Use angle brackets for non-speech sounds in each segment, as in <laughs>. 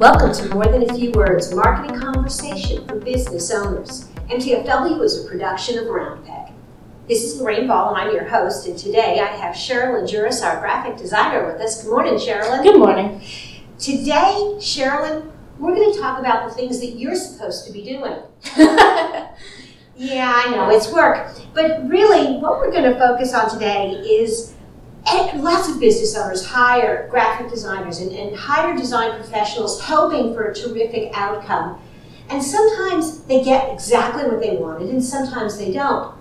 Welcome to More Than a Few Words, marketing conversation for business owners. MTFW is a production of Round Peg. This is Lorraine Ball, and I'm your host. And today I have Sherilyn Juris, our graphic designer, with us. Good morning, Sherilyn. Good morning. Today, Sherilyn, we're going to talk about the things that you're supposed to be doing. <laughs> yeah, I know, it's work. But really, what we're going to focus on today is lots of business owners hire graphic designers and, and hire design professionals hoping for a terrific outcome. And sometimes they get exactly what they wanted, and sometimes they don't.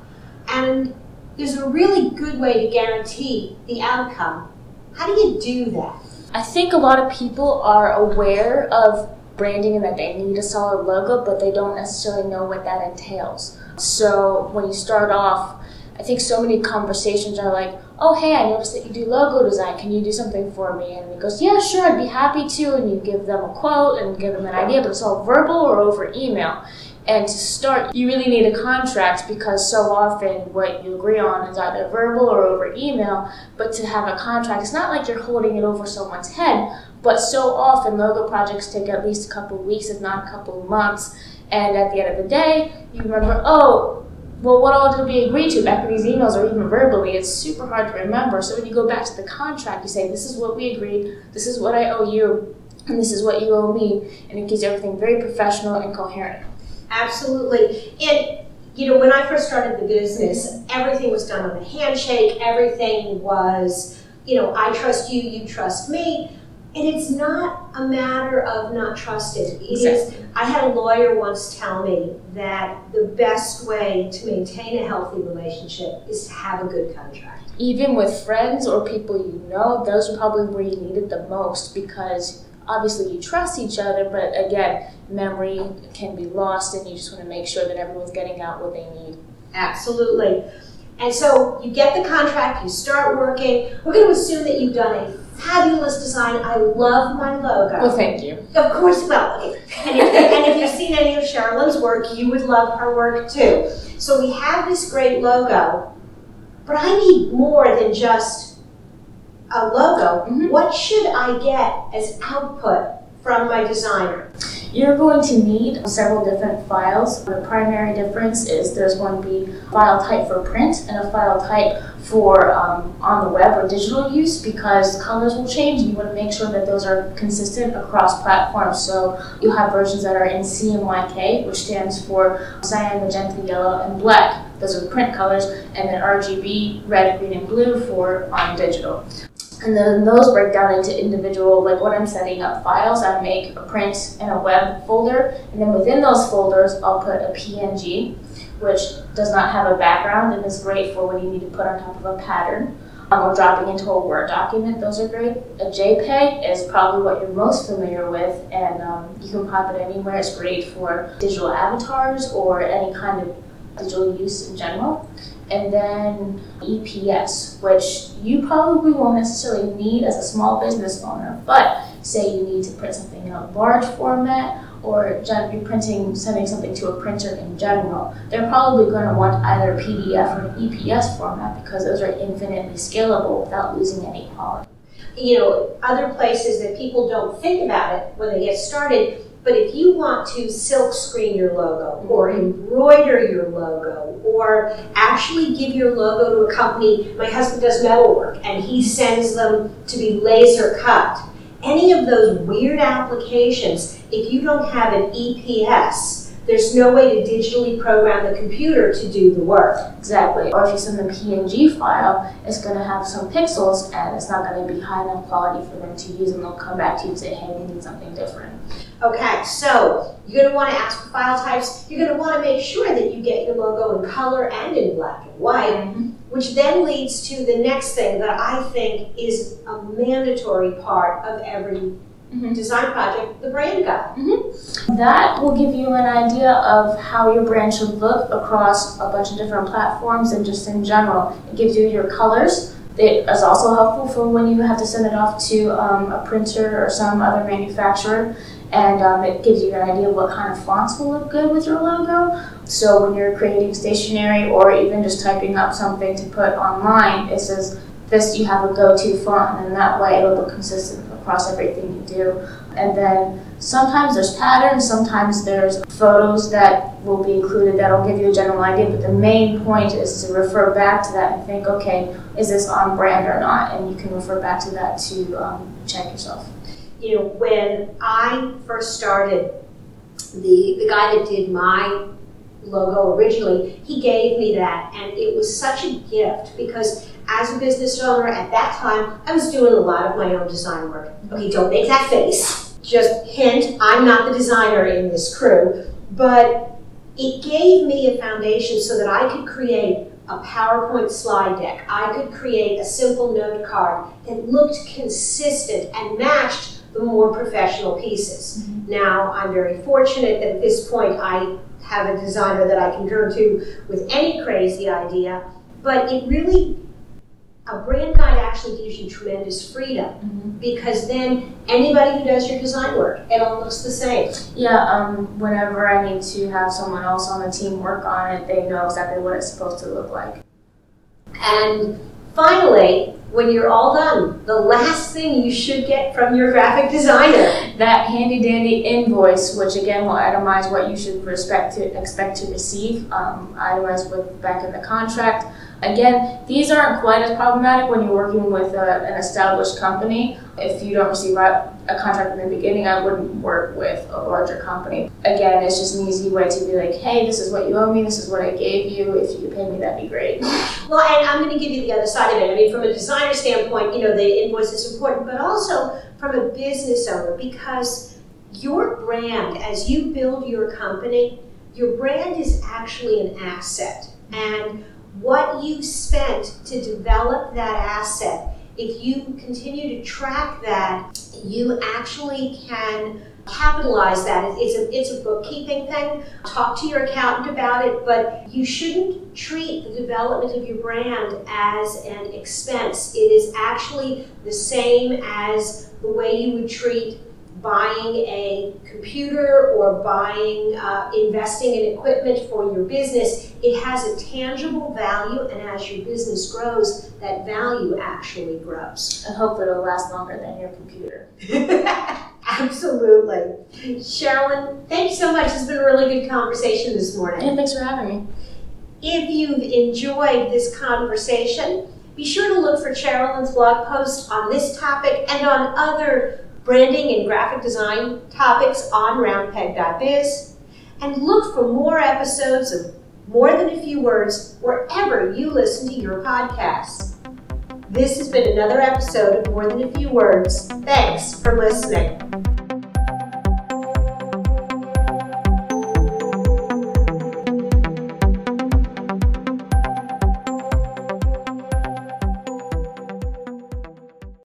And there's a really good way to guarantee the outcome. How do you do that? I think a lot of people are aware of branding and that they need a solid logo, but they don't necessarily know what that entails. So when you start off, I think so many conversations are like, oh, hey, I noticed that you do logo design. Can you do something for me? And he goes, yeah, sure, I'd be happy to. And you give them a quote and give them an idea, but it's all verbal or over email. And to start, you really need a contract because so often what you agree on is either verbal or over email. But to have a contract, it's not like you're holding it over someone's head, but so often logo projects take at least a couple weeks, if not a couple months. And at the end of the day, you remember, oh, well, what all did we agree to back in these emails or even verbally? It's super hard to remember. So when you go back to the contract, you say, this is what we agreed, this is what I owe you, and this is what you owe me. And it keeps everything very professional and coherent. Absolutely. And, you know, when I first started the business, mm-hmm. everything was done on a handshake, everything was, you know, I trust you, you trust me. And it's not a matter of not trusted. It exactly. is, I had a lawyer once tell me that the best way to maintain a healthy relationship is to have a good contract. Even with friends or people you know, those are probably where you need it the most because obviously you trust each other, but again, memory can be lost and you just want to make sure that everyone's getting out what they need. Absolutely. And so you get the contract, you start working. We're going to assume that you've done a fabulous design. I love my logo. Well, thank you. Of course, well, okay. And if, and if you've seen any of Sherilyn's work, you would love her work too. So we have this great logo, but I need more than just a logo. Mm-hmm. What should I get as output from my designer? You're going to need several different files. The primary difference is there's going to be file type for print and a file type for um, on the web or digital use because colors will change and you want to make sure that those are consistent across platforms. So you'll have versions that are in CMYK, which stands for cyan, magenta, yellow, and black. Those are print colors, and then RGB, red, green, and blue for on digital. And then those break down into individual, like when I'm setting up files, I make a print and a web folder. And then within those folders, I'll put a PNG, which does not have a background and is great for when you need to put on top of a pattern. Um, or dropping into a Word document, those are great. A JPEG is probably what you're most familiar with, and um, you can pop it anywhere. It's great for digital avatars or any kind of digital use in general and then EPS, which you probably won't necessarily need as a small business owner, but say you need to print something in a large format or you're printing, sending something to a printer in general, they're probably going to want either PDF or an EPS format because those are infinitely scalable without losing any quality. You know, other places that people don't think about it when they get started but if you want to silk screen your logo or mm-hmm. embroider your logo or actually give your logo to a company, my husband does metalwork and he sends them to be laser cut. Any of those weird applications, if you don't have an EPS, there's no way to digitally program the computer to do the work. Exactly. Or if you send a PNG file, it's going to have some pixels and it's not going to be high enough quality for them to use and they'll come back to you and say, hey, we need something different. Okay, so you're going to want to ask for file types. You're going to want to make sure that you get your logo in color and in black and white, mm-hmm. which then leads to the next thing that I think is a mandatory part of every Mm-hmm. design project, the brand guide. Mm-hmm. That will give you an idea of how your brand should look across a bunch of different platforms and just in general. It gives you your colors. It is also helpful for when you have to send it off to um, a printer or some other manufacturer and um, it gives you an idea of what kind of fonts will look good with your logo. So when you're creating stationery or even just typing up something to put online, it says this you have a go-to font, and that way it'll look consistent across everything you do. And then sometimes there's patterns, sometimes there's photos that will be included that'll give you a general idea, but the main point is to refer back to that and think, okay, is this on brand or not? And you can refer back to that to um, check yourself. You know, when I first started, the, the guy that did my logo originally, he gave me that, and it was such a gift because as a business owner at that time, I was doing a lot of my own design work. Okay, don't make that face. Just hint, I'm not the designer in this crew, but it gave me a foundation so that I could create a PowerPoint slide deck. I could create a simple note card that looked consistent and matched the more professional pieces. Mm-hmm. Now, I'm very fortunate that at this point I have a designer that I can turn to with any crazy idea, but it really a brand guide actually gives you tremendous freedom mm-hmm. because then anybody who does your design work, it all looks the same. Yeah, um, whenever I need to have someone else on the team work on it, they know exactly what it's supposed to look like. And finally, when you're all done, the last thing you should get from your graphic designer. That handy dandy invoice, which again will itemize what you should expect to expect to receive, um, itemized with back in the contract. Again, these aren't quite as problematic when you're working with a, an established company. If you don't receive a, a contract in the beginning, I wouldn't work with a larger company. Again, it's just an easy way to be like, hey, this is what you owe me, this is what I gave you. If you pay me, that'd be great. <laughs> Well, and I'm going to give you the other side of it. I mean, from a designer standpoint, you know, the invoice is important, but also from a business owner, because your brand, as you build your company, your brand is actually an asset. And what you spent to develop that asset, if you continue to track that, you actually can capitalize that. It's a, it's a bookkeeping thing. Talk to your accountant about it, but you shouldn't treat the development of your brand as an expense. It is actually the same as the way you would treat buying a computer or buying, uh, investing in equipment for your business, it has a tangible value, and as your business grows, that value actually grows. And hopefully it'll last longer than your computer. <laughs> Absolutely. Sherilyn, thank you so much. It's been a really good conversation this morning. And thanks for having me. If you've enjoyed this conversation, be sure to look for Sherilyn's blog post on this topic and on other branding and graphic design topics on roundpeg.biz, and look for more episodes of More Than a Few Words wherever you listen to your podcasts. This has been another episode of More Than a Few Words. Thanks for listening.